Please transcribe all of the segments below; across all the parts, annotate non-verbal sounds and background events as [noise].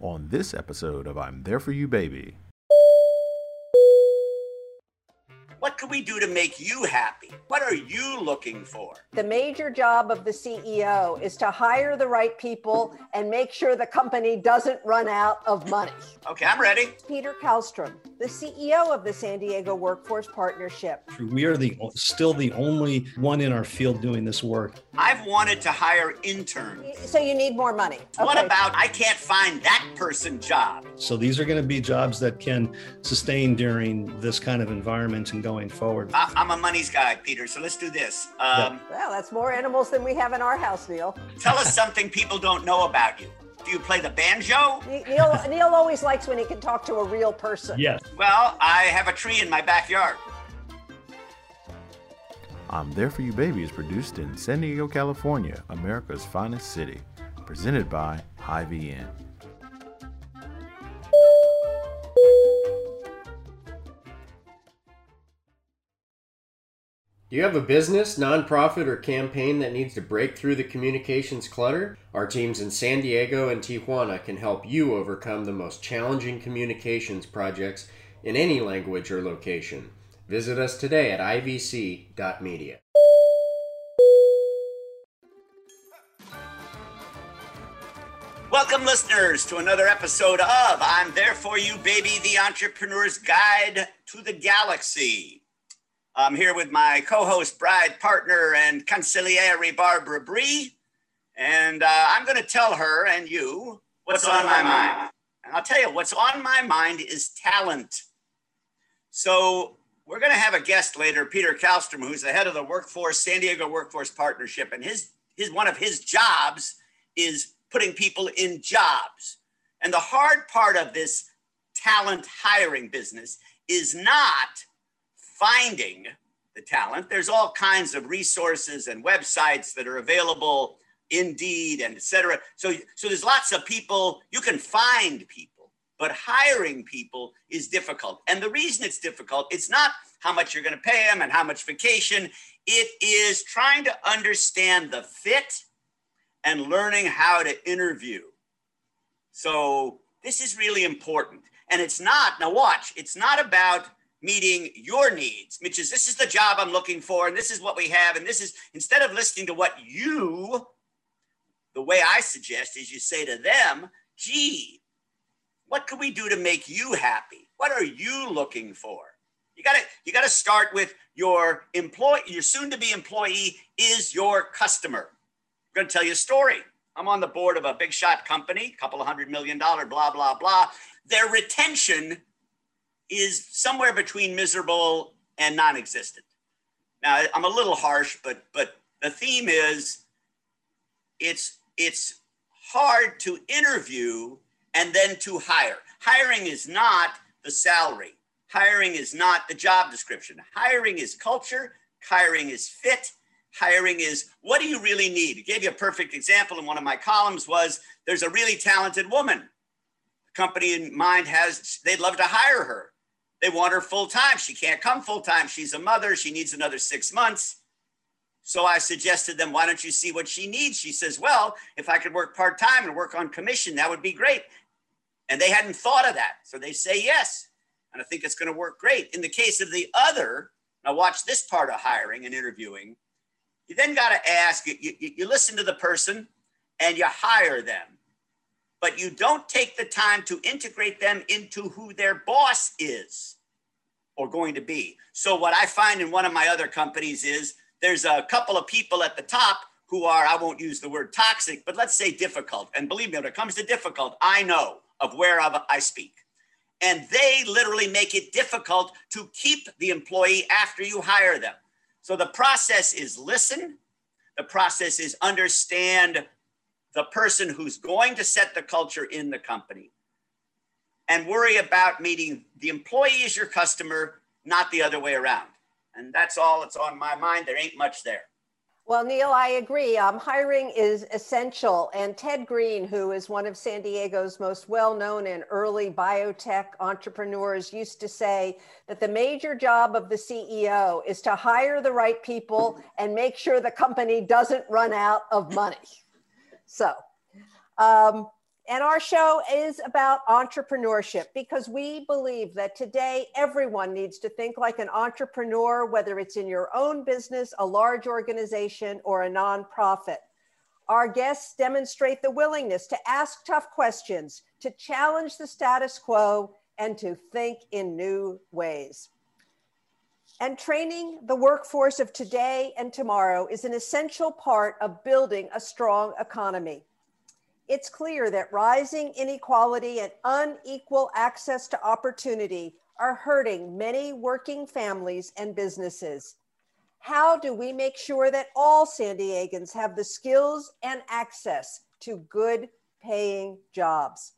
on this episode of I'm There For You Baby. Can we do to make you happy? What are you looking for? The major job of the CEO is to hire the right people and make sure the company doesn't run out of money. Okay, I'm ready. Peter Callstrom, the CEO of the San Diego Workforce Partnership. We are the still the only one in our field doing this work. I've wanted to hire interns. So you need more money. What about I can't find that person job? So these are going to be jobs that can sustain during this kind of environment and going forward. I, I'm a money's guy, Peter. So let's do this. Um, Well, that's more animals than we have in our house, Neil. Tell us something people don't know about you. Do you play the banjo? Neil, Neil always likes when he can talk to a real person. Yes. Well, I have a tree in my backyard. I'm There For You Baby is produced in San Diego, California, America's finest city. Presented by IVN. Do you have a business, nonprofit, or campaign that needs to break through the communications clutter? Our teams in San Diego and Tijuana can help you overcome the most challenging communications projects in any language or location. Visit us today at ivc.media. Welcome, listeners, to another episode of I'm There For You, Baby, the Entrepreneur's Guide to the Galaxy. I'm here with my co host, bride, partner, and consigliere, Barbara Bry. And uh, I'm going to tell her and you what's on my mind. And I'll tell you, what's on my mind is talent. So we're going to have a guest later, Peter Callstrom, who's the head of the Workforce San Diego Workforce Partnership, and his his one of his jobs is putting people in jobs. And the hard part of this talent hiring business is not finding the talent. There's all kinds of resources and websites that are available, Indeed and et cetera. So, so there's lots of people, you can find people, but hiring people is difficult. And the reason it's difficult, it's not how much you're going to pay them and how much vacation. It is trying to understand the fit and learning how to interview. So this is really important. And it's not, now watch, it's not about meeting your needs, which is this is the job I'm looking for, and this is what we have, and this is instead of listening to what you, the way I suggest is you say to them, gee, what can we do to make you happy? What are you looking for? You gotta you gotta start with your employee, your soon-to-be employee is your customer. I'm gonna tell you a story. I'm on the board of a big shot company, couple of hundred million dollar, blah, blah, blah. Their retention is somewhere between miserable and non-existent. Now I'm a little harsh, but but the theme is it's it's hard to interview and then to hire. Hiring is not the salary. Hiring is not the job description. Hiring is culture. Hiring is fit. Hiring is what do you really need? I gave you a perfect example in one of my columns was there's a really talented woman. The company in mind has they'd love to hire her. They want her full time. She can't come full time. She's a mother. She needs another six months. So I suggested them, why don't you see what she needs? She says, well, if I could work part time and work on commission, that would be great. And they hadn't thought of that. So they say yes. And I think it's going to work great. In the case of the other, now watch this part of hiring and interviewing. You then got to ask, you, you, you listen to the person and you hire them, but you don't take the time to integrate them into who their boss is or going to be. So what I find in one of my other companies is there's a couple of people at the top who are, I won't use the word toxic, but let's say difficult. And believe me, when it comes to difficult, I know of where I speak. And they literally make it difficult to keep the employee after you hire them. So the process is listen, the process is understand the person who's going to set the culture in the company and worry about meeting the employee is your customer, not the other way around. And that's all that's on my mind. There ain't much there. Well, Neil, I agree. Um, hiring is essential. And Ted Greene, who is one of San Diego's most well known and early biotech entrepreneurs, used to say that the major job of the CEO is to hire the right people and make sure the company doesn't run out of money. So, um, And our show is about entrepreneurship because we believe that today everyone needs to think like an entrepreneur, whether it's in your own business, a large organization, or a nonprofit. Our guests demonstrate the willingness to ask tough questions, to challenge the status quo, and to think in new ways. And training the workforce of today and tomorrow is an essential part of building a strong economy it's clear that rising inequality and unequal access to opportunity are hurting many working families and businesses. How do we make sure that all San Diegans have the skills and access to good paying jobs?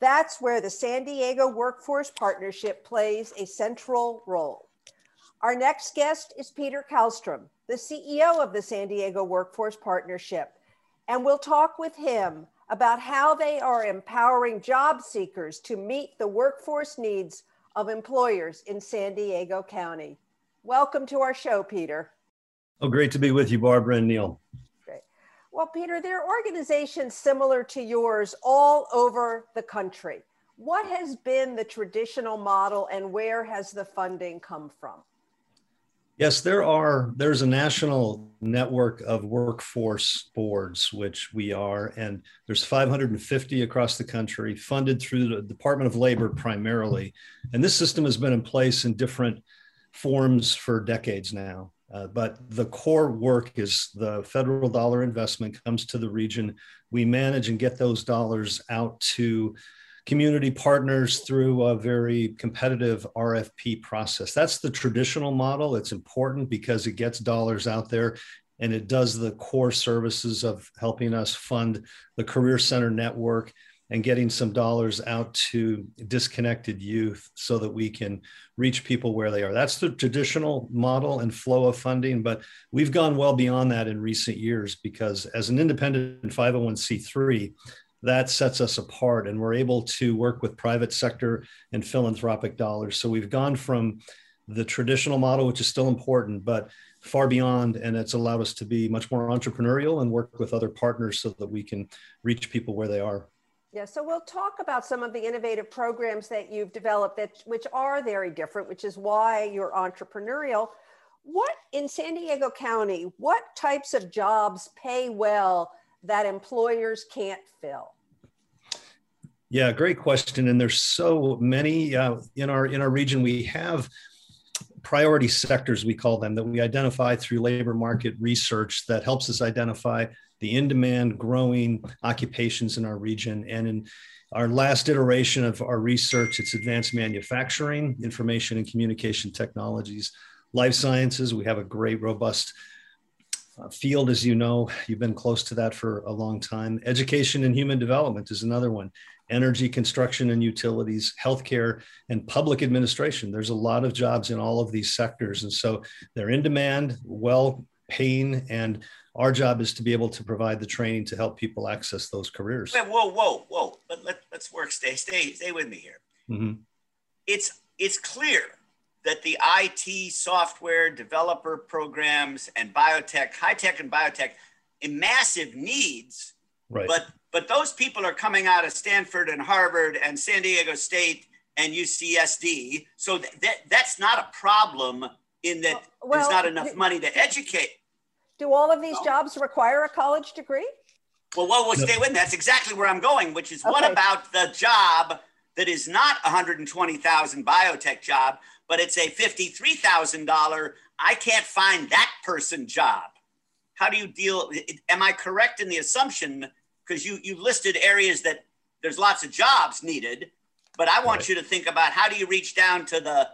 That's where the San Diego Workforce Partnership plays a central role. Our next guest is Peter Callstrom, the CEO of the San Diego Workforce Partnership, and we'll talk with him about how they are empowering job seekers to meet the workforce needs of employers in San Diego County. Welcome to our show, Peter. Oh, great to be with you, Barbara and Neil. Great. Well, Peter, there are organizations similar to yours all over the country. What has been the traditional model and where has the funding come from? Yes, there are. There's a national network of workforce boards, which we are, and there's 550 across the country, funded through the Department of Labor primarily. And this system has been in place in different forms for decades now. Uh, but the core work is the federal dollar investment comes to the region. We manage and get those dollars out to community partners through a very competitive RFP process. That's the traditional model. It's important because it gets dollars out there and it does the core services of helping us fund the Career Center network and getting some dollars out to disconnected youth so that we can reach people where they are. That's the traditional model and flow of funding, but we've gone well beyond that in recent years because as an independent 501c3, that sets us apart and we're able to work with private sector and philanthropic dollars so we've gone from the traditional model which is still important but far beyond and it's allowed us to be much more entrepreneurial and work with other partners so that we can reach people where they are yeah, so we'll talk about some of the innovative programs that you've developed that which are very different, which is why you're entrepreneurial. What in San Diego County, what types of jobs pay well that employers can't fill? Yeah, great question. And there's so many uh, in our in our region. We have priority sectors, we call them, that we identify through labor market research that helps us identify the in-demand growing occupations in our region. And in our last iteration of our research, it's advanced manufacturing, information and communication technologies, life sciences. We have a great, robust field, as you know, you've been close to that for a long time. Education and human development is another one. Energy, construction and utilities, healthcare, and public administration. There's a lot of jobs in all of these sectors. And so they're in demand, well paying, and our job is to be able to provide the training to help people access those careers. Whoa, whoa, whoa. Let, let, us work. Stay, stay, stay with me here. Mm-hmm. It's, it's clear that the IT software developer programs and biotech, high tech and biotech, in massive needs. Right. But but those people are coming out of Stanford and Harvard and San Diego State and UCSD. So th- that that's not a problem in that well, there's not enough do, money to educate. Do all of these no. jobs require a college degree? Well, well, we'll no. stay with. That's exactly where I'm going. Which is, okay. what about the job that is not 120,000 biotech job, but it's a $53,000, I can't find that person job. How do you deal? Am I correct in the assumption? Because you, you listed areas that there's lots of jobs needed, but I want right. you to think about how do you reach down to the,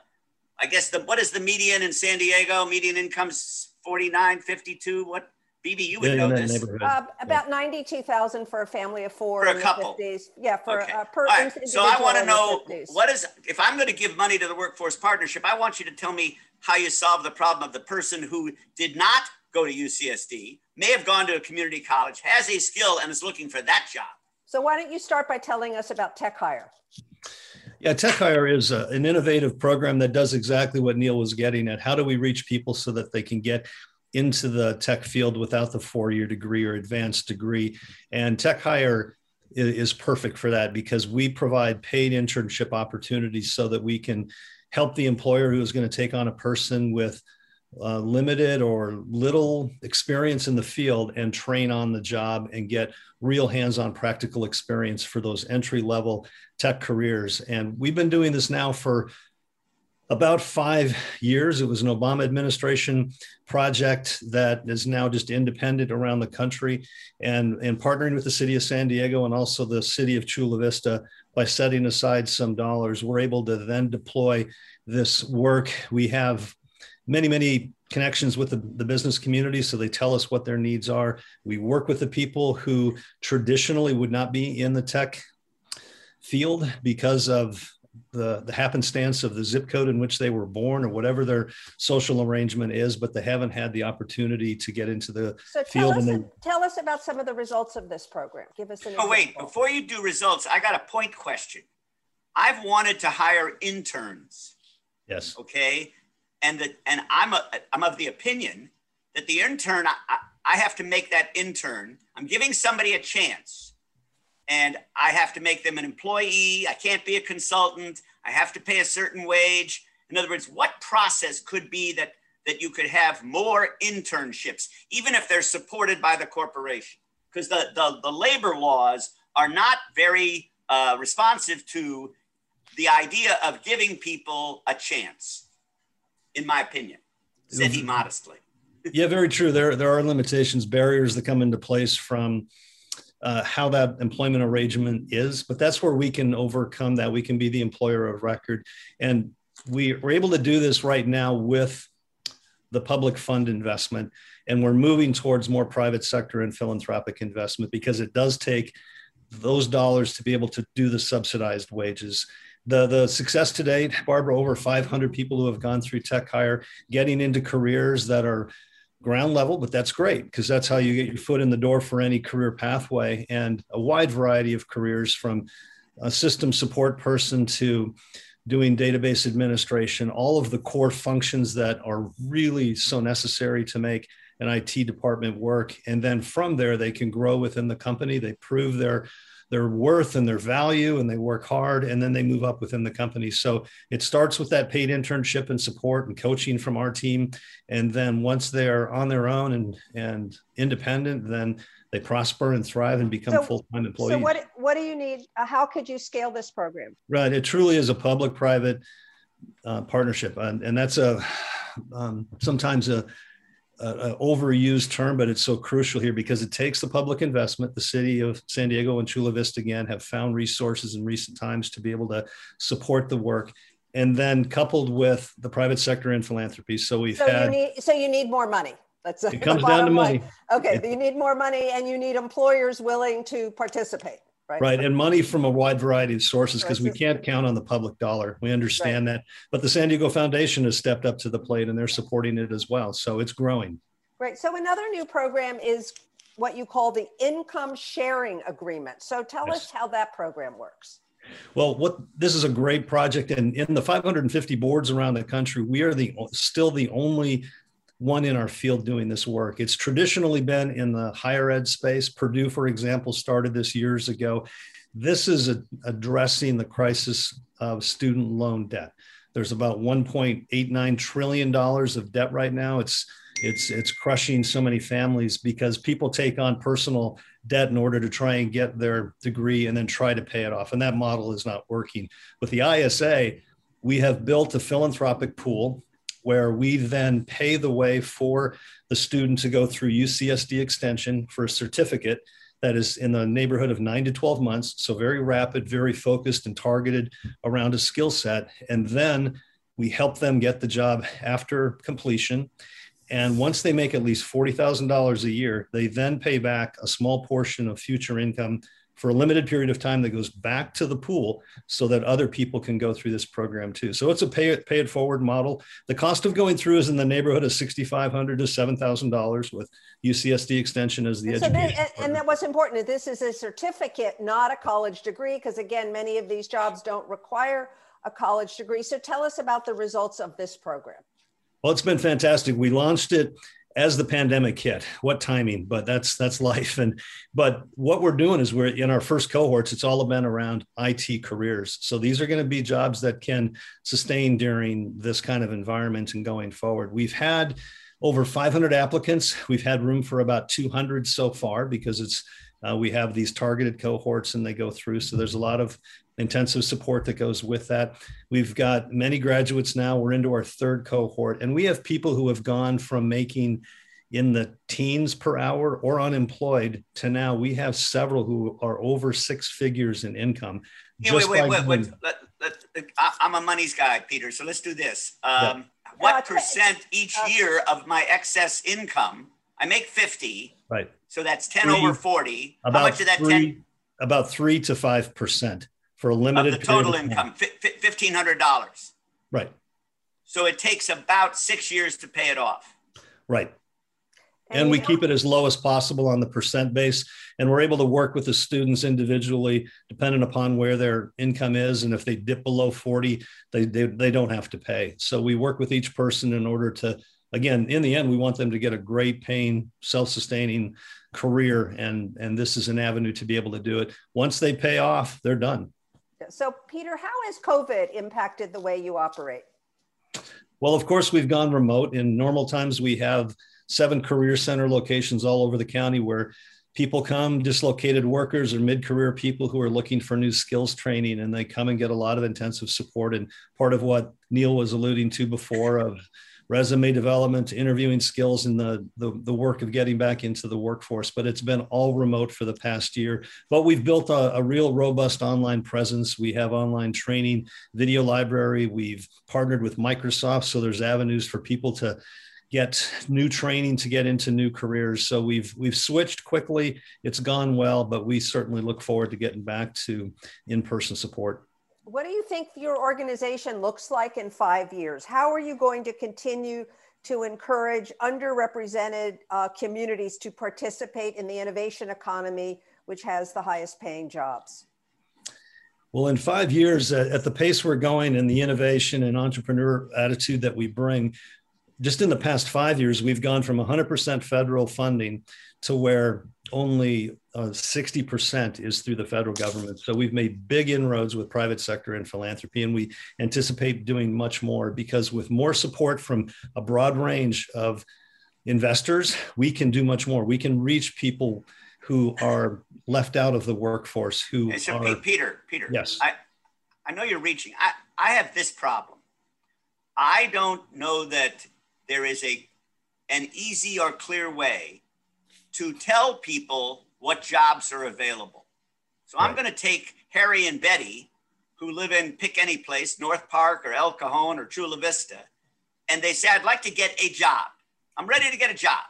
I guess the, what is the median in San Diego? Median income's 49, 52. What, BB, you would yeah, know this. Uh, about yeah. 92,000 for a family of four. For a couple. 50s. Yeah, for okay. uh, per right. So I want to know what is, if I'm going to give money to the workforce partnership, I want you to tell me how you solve the problem of the person who did not go to UCSD, may have gone to a community college, has a skill, and is looking for that job. So why don't you start by telling us about Tech Hire? Yeah, Tech Hire is a, an innovative program that does exactly what Neil was getting at. How do we reach people so that they can get into the tech field without the four year degree or advanced degree. And Tech Hire is perfect for that because we provide paid internship opportunities so that we can help the employer who is going to take on a person with uh, limited or little experience in the field and train on the job and get real hands-on practical experience for those entry level tech careers and we've been doing this now for about five years it was an obama administration project that is now just independent around the country and, and partnering with the city of san diego and also the city of chula vista by setting aside some dollars we're able to then deploy this work we have many, many connections with the, the business community. So they tell us what their needs are. We work with the people who traditionally would not be in the tech field because of the, the happenstance of the zip code in which they were born or whatever their social arrangement is, but they haven't had the opportunity to get into the so field. Tell us, they, tell us about some of the results of this program. Give us an Oh, example. wait, before you do results, I got a point question. I've wanted to hire interns, yes. okay? and the, and I'm a, I'm of the opinion that the intern I, I have to make that intern. I'm giving somebody a chance, and I have to make them an employee. I can't be a consultant. I have to pay a certain wage. In other words, what process could be that that you could have more internships, even if they're supported by the corporation? Because the, the the labor laws are not very uh, responsive to the idea of giving people a chance in my opinion, said he modestly. [laughs] yeah, very true. There, there are limitations, barriers that come into place from uh, how that employment arrangement is, but that's where we can overcome that. We can be the employer of record. And we, we're able to do this right now with the public fund investment. And we're moving towards more private sector and philanthropic investment because it does take those dollars to be able to do the subsidized wages the the success to date, Barbara, over 500 people who have gone through Tech Hire, getting into careers that are ground level, but that's great because that's how you get your foot in the door for any career pathway and a wide variety of careers from a system support person to doing database administration, all of the core functions that are really so necessary to make an IT department work. And then from there, they can grow within the company. They prove their their worth and their value and they work hard and then they move up within the company so it starts with that paid internship and support and coaching from our team and then once they're on their own and and independent then they prosper and thrive and become So- full-time employees So what, what do you need? Uh, how could you scale this program? right it truly is a public-private uh, partnership and, and that's a um, sometimes a a, a overused term, but it's so crucial here because it takes the public investment. The city of San Diego and Chula Vista again have found resources in recent times to be able to support the work, and then coupled with the private sector and philanthropy. So we've So you had need, so you need more money. That's it comes down to money, Okay, you need more money and you need employers willing to participate, right? right? And money from a wide variety of sources because we can't count on the public dollar. We understand that, but the San Diego Foundation has stepped up to the plate and they're supporting it as well. So it's growing. Right. So another new program is what you call the income sharing agreement. So tell Yes. us how that program works. Well, what this is a great project, and in the 550 boards around the country, we are the still the only one in our field doing this work. It's traditionally been in the higher ed space. Purdue, for example, started this years ago. This is a, addressing the crisis of student loan debt. There's about 1.89 trillion dollars of debt right now. It's it's it's crushing so many families because people take on personal debt in order to try and get their degree and then try to pay it off. And that model is not working. With the ISA, we have built a philanthropic pool where we then pay the way for the student to go through UCSD extension for a certificate that is in the neighborhood of nine to 12 months. So very rapid, very focused and targeted around a skill set. And then we help them get the job after completion. And once they make at least $40,000 a year, they then pay back a small portion of future income for a limited period of time that goes back to the pool so that other people can go through this program too. So it's a pay it, pay it forward model. The cost of going through is in the neighborhood of 6,500 to $7,000 with UCSD extension as the And so education. then, and, and that was important, this is a certificate, not a college degree, because again, many of these jobs don't require a college degree. So tell us about the results of this program. Well, it's been fantastic. We launched it as the pandemic hit what timing but that's that's life. And but what we're doing is we're in our first cohorts it's all been around it careers. So these are going to be jobs that can sustain during this kind of environment and going forward. We've had over 500 applicants. We've had room for about 200 so far because it's uh, we have these targeted cohorts and they go through so there's a lot of intensive support that goes with that. We've got many graduates now. We're into our third cohort, and we have people who have gone from making in the teens per hour or unemployed to now we have several who are over six figures in income. Yeah, wait, wait, wait, wait. Let, let, let, I'm a money's guy, Peter. So let's do this. Um, yeah. What percent each uh, year of my excess income? I make 50. Right. So that's 10 three, over 40. How much of that three, 10? About three to 5% for a limited of the total income, fifteen hundred dollars. Right. So it takes about six years to pay it off. Right. And, and we keep it as low as possible on the percent base. And we're able to work with the students individually, depending upon where their income is. And if they dip below 40, they, they, they don't have to pay. So we work with each person in order to, again, in the end, we want them to get a great paying, self sustaining career. And, and this is an avenue to be able to do it. Once they pay off, they're done. So, Peter, how has COVID impacted the way you operate? Well, of course, we've gone remote. In normal times, we have seven career center locations all over the county where people come, dislocated workers or mid career people who are looking for new skills training, and they come and get a lot of intensive support. And part of what Neil was alluding to before of resume development, interviewing skills, and the, the, the work of getting back into the workforce. But it's been all remote for the past year. But we've built a, a real robust online presence. We have online training, video library. We've partnered with Microsoft, so there's avenues for people to get new training to get into new careers. So we've we've switched quickly. It's gone well, but we certainly look forward to getting back to in-person support. What do you think your organization looks like in five years? How are you going to continue to encourage underrepresented uh, communities to participate in the innovation economy, which has the highest paying jobs? Well, in five years, at the pace we're going and the innovation and entrepreneur attitude that we bring, just in the past five years, we've gone from 100% federal funding to where only uh, 60% is through the federal government. So we've made big inroads with private sector and philanthropy, and we anticipate doing much more because with more support from a broad range of investors, we can do much more. We can reach people who are left out of the workforce. Who hey, so are, Peter, Peter, yes, I, I know you're reaching. I, I have this problem. I don't know that there is a an easy or clear way to tell people what jobs are available. So right. I'm going to take Harry and Betty, who live in pick any place, North Park or El Cajon or Chula Vista, and they say, I'd like to get a job. I'm ready to get a job.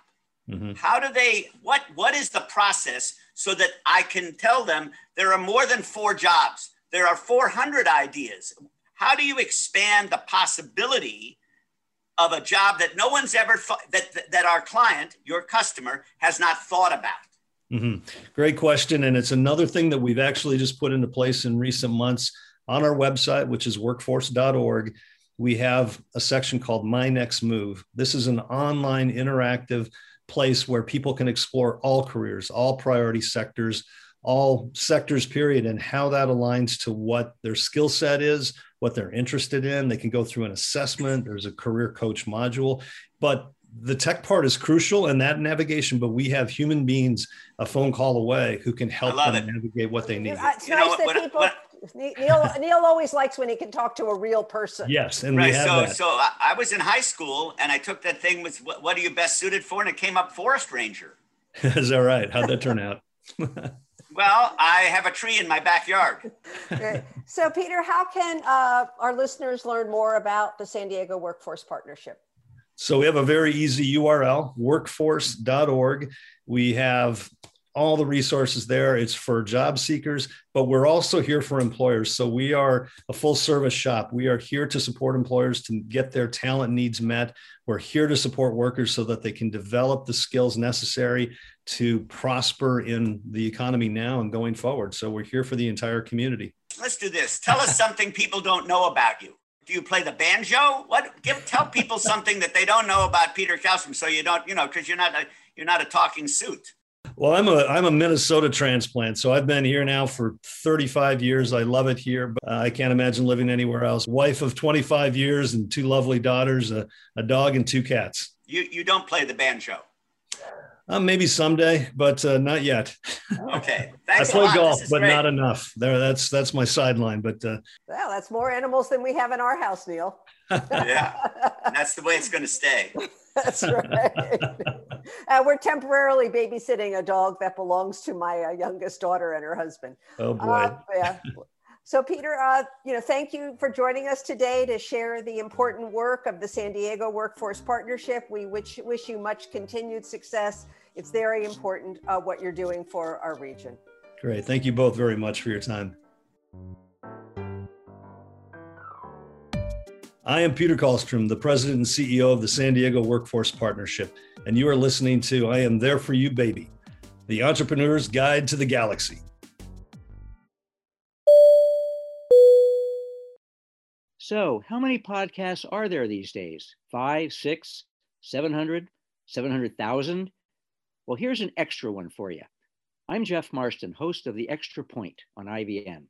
Mm-hmm. How do they, what, what is the process so that I can tell them there are more than four jobs? There are 400 ideas. How do you expand the possibility of a job that no one's ever thought that that our client, your customer, has not thought about? Mm-hmm. Great question, and it's another thing that we've actually just put into place in recent months on our website, which is workforce.org. We have a section called My Next Move. This is an online interactive place where people can explore all careers, all priority sectors, all sectors, period, and how that aligns to what their skill set is, what they're interested in. They can go through an assessment. There's a career coach module, but the tech part is crucial and that navigation, but we have human beings a phone call away who can help them it. navigate what they need. It's you nice that people. What, Neil, [laughs] Neil always likes when he can talk to a real person. Yes, and right. we have so, that. So I was in high school, and I took that thing with what, what are you best suited for, and it came up forest ranger. [laughs] Is that right? How'd that turn out? [laughs] Well, I have a tree in my backyard. [laughs] so, Peter, how can uh, our listeners learn more about the San Diego Workforce Partnership? So, we have a very easy URL workforce.org. We have all the resources there. It's for job seekers, but we're also here for employers. So we are a full service shop. We are here to support employers to get their talent needs met. We're here to support workers so that they can develop the skills necessary to prosper in the economy now and going forward. So we're here for the entire community. Let's do this. Tell us something people don't know about you. Do you play the banjo? What? Give tell people something that they don't know about Peter Callstrom, so you don't, you know, because you're not a you're not a talking suit. Well, I'm a I'm a Minnesota transplant, so I've been here now for 35 years. I love it here, but uh, I can't imagine living anywhere else. Wife of 25 years and two lovely daughters, a, a dog and two cats. You you don't play the banjo. Uh, maybe someday, but uh, not yet. Okay, [laughs] I thanks a play lot. golf, but great. not enough. There, that's that's my sideline. But uh, Well, that's more animals than we have in our house, Neil. [laughs] Yeah, [laughs] that's the way it's going to stay. That's right. uh, we're temporarily babysitting a dog that belongs to my uh, youngest daughter and her husband. oh boy, Uh, yeah. So, Peter, uh, you know, thank you for joining us today to share the important work of the San Diego Workforce Partnership. We wish, wish you much continued success. It's very important uh, what you're doing for our region. great. Thank you both very much for your time. I am Peter Callstrom, the president and CEO of the San Diego Workforce Partnership, and you are listening to I Am There For You, Baby, the entrepreneur's guide to the galaxy. So, how many podcasts are there these days? Five, six, 700, 700,000? Well, here's an extra one for you. I'm Jeff Marston, host of The Extra Point on IVN.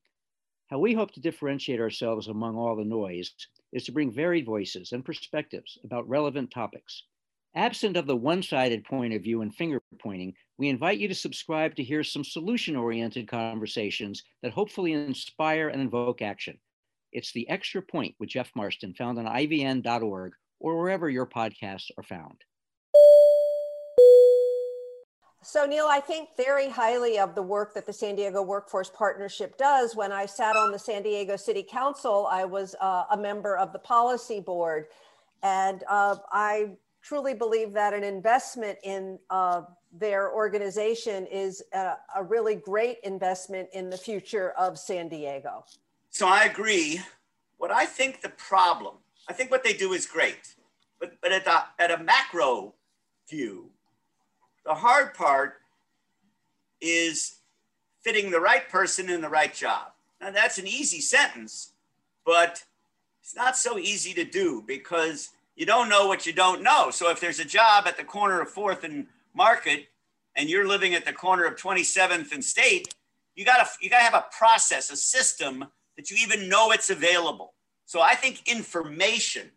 How we hope to differentiate ourselves among all the noise is to bring varied voices and perspectives about relevant topics. Absent of the one sided point of view and finger pointing, we invite you to subscribe to hear some solution oriented conversations that hopefully inspire and invoke action. It's The Extra Point with Jeff Marston, found on ivn.org or wherever your podcasts are found. So, Neil, I think very highly of the work that the San Diego Workforce Partnership does. When I sat on the San Diego City Council, I was uh, a member of the policy board. And uh, I truly believe that an investment in uh, their organization is a, a really great investment in the future of San Diego. So I agree. What I think the problem, I think what they do is great, but but at the at a macro view, the hard part is fitting the right person in the right job. Now that's an easy sentence, but it's not so easy to do because you don't know what you don't know. So if there's a job at the corner of Fourth and Market, and you're living at the corner of 27th and State, you gotta you gotta have a process, a system that you even know it's available. So I think information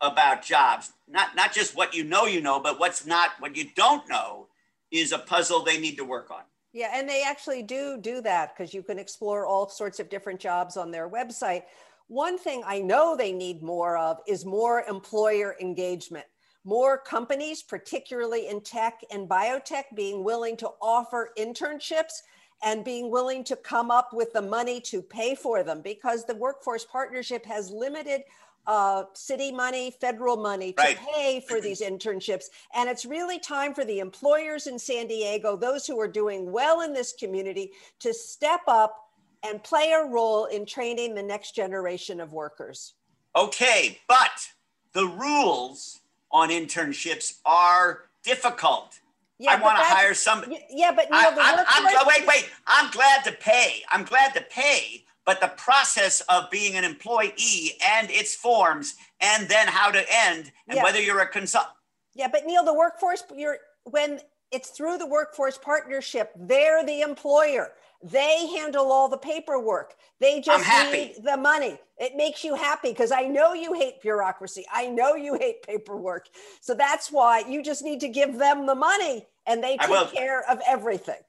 about jobs, not not just what you know you know, but what's not what you don't know, is a puzzle they need to work on. Yeah, and they actually do do that because you can explore all sorts of different jobs on their website. One thing I know they need more of is more employer engagement. More companies, particularly in tech and biotech, being willing to offer internships and being willing to come up with the money to pay for them because the workforce partnership has limited uh, city money, federal money to Right. pay for these internships. And it's really time for the employers in San Diego, those who are doing well in this community, to step up and play a role in training the next generation of workers. Okay, but the rules on internships are difficult. I want to hire somebody. Yeah, but Neil, the I'm, I'm, workforce- wait, wait. I'm glad to pay. I'm glad to pay. But the process of being an employee and its forms, and then how to end, and Yeah. whether you're a consultant. Yeah, but Neil, the workforce, you're when it's through the workforce partnership, they're the employer. They handle all the paperwork. They just need the money. It makes you happy because I know you hate bureaucracy. I know you hate paperwork. So that's why you just need to give them the money and they take care of everything.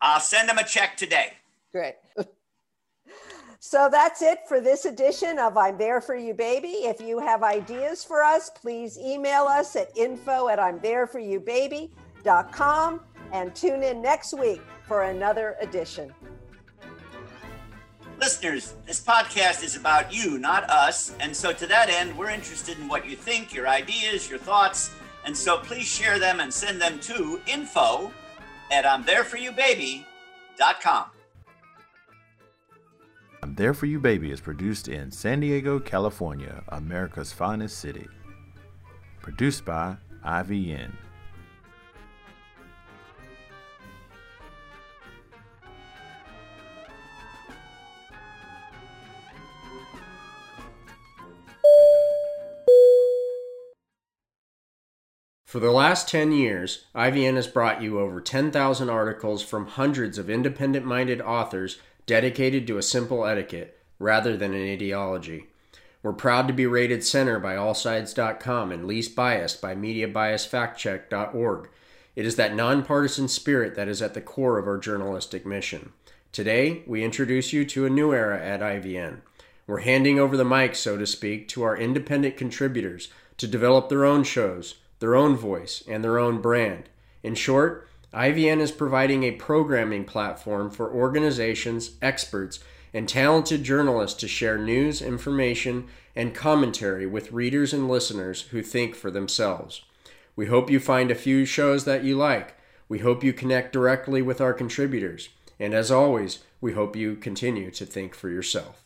I'll send them a check today. Great. [laughs] So that's it for this edition of I'm There For You Baby. If you have ideas for us, please email us at info at I'm There For You Baby.com and tune in next week for another edition. Listeners, this podcast is about you, not us. And so, to that end, we're interested in what you think, your ideas, your thoughts. And so, please share them and send them to info at I'm There For You Baby.com. I'm There For You Baby is produced in San Diego, California, America's finest city. Produced by IVN. For the last 10 years, IVN has brought you over 10,000 articles from hundreds of independent minded authors dedicated to a simple etiquette rather than an ideology. We're proud to be rated center by AllSides.com and least biased by MediaBiasFactCheck.org. It is that nonpartisan spirit that is at the core of our journalistic mission. Today, we introduce you to a new era at IVN. We're handing over the mic, so to speak, to our independent contributors to develop their own shows their own voice, and their own brand. In short, IVN is providing a programming platform for organizations, experts, and talented journalists to share news, information, and commentary with readers and listeners who think for themselves. We hope you find a few shows that you like. We hope you connect directly with our contributors. And as always, we hope you continue to think for yourself.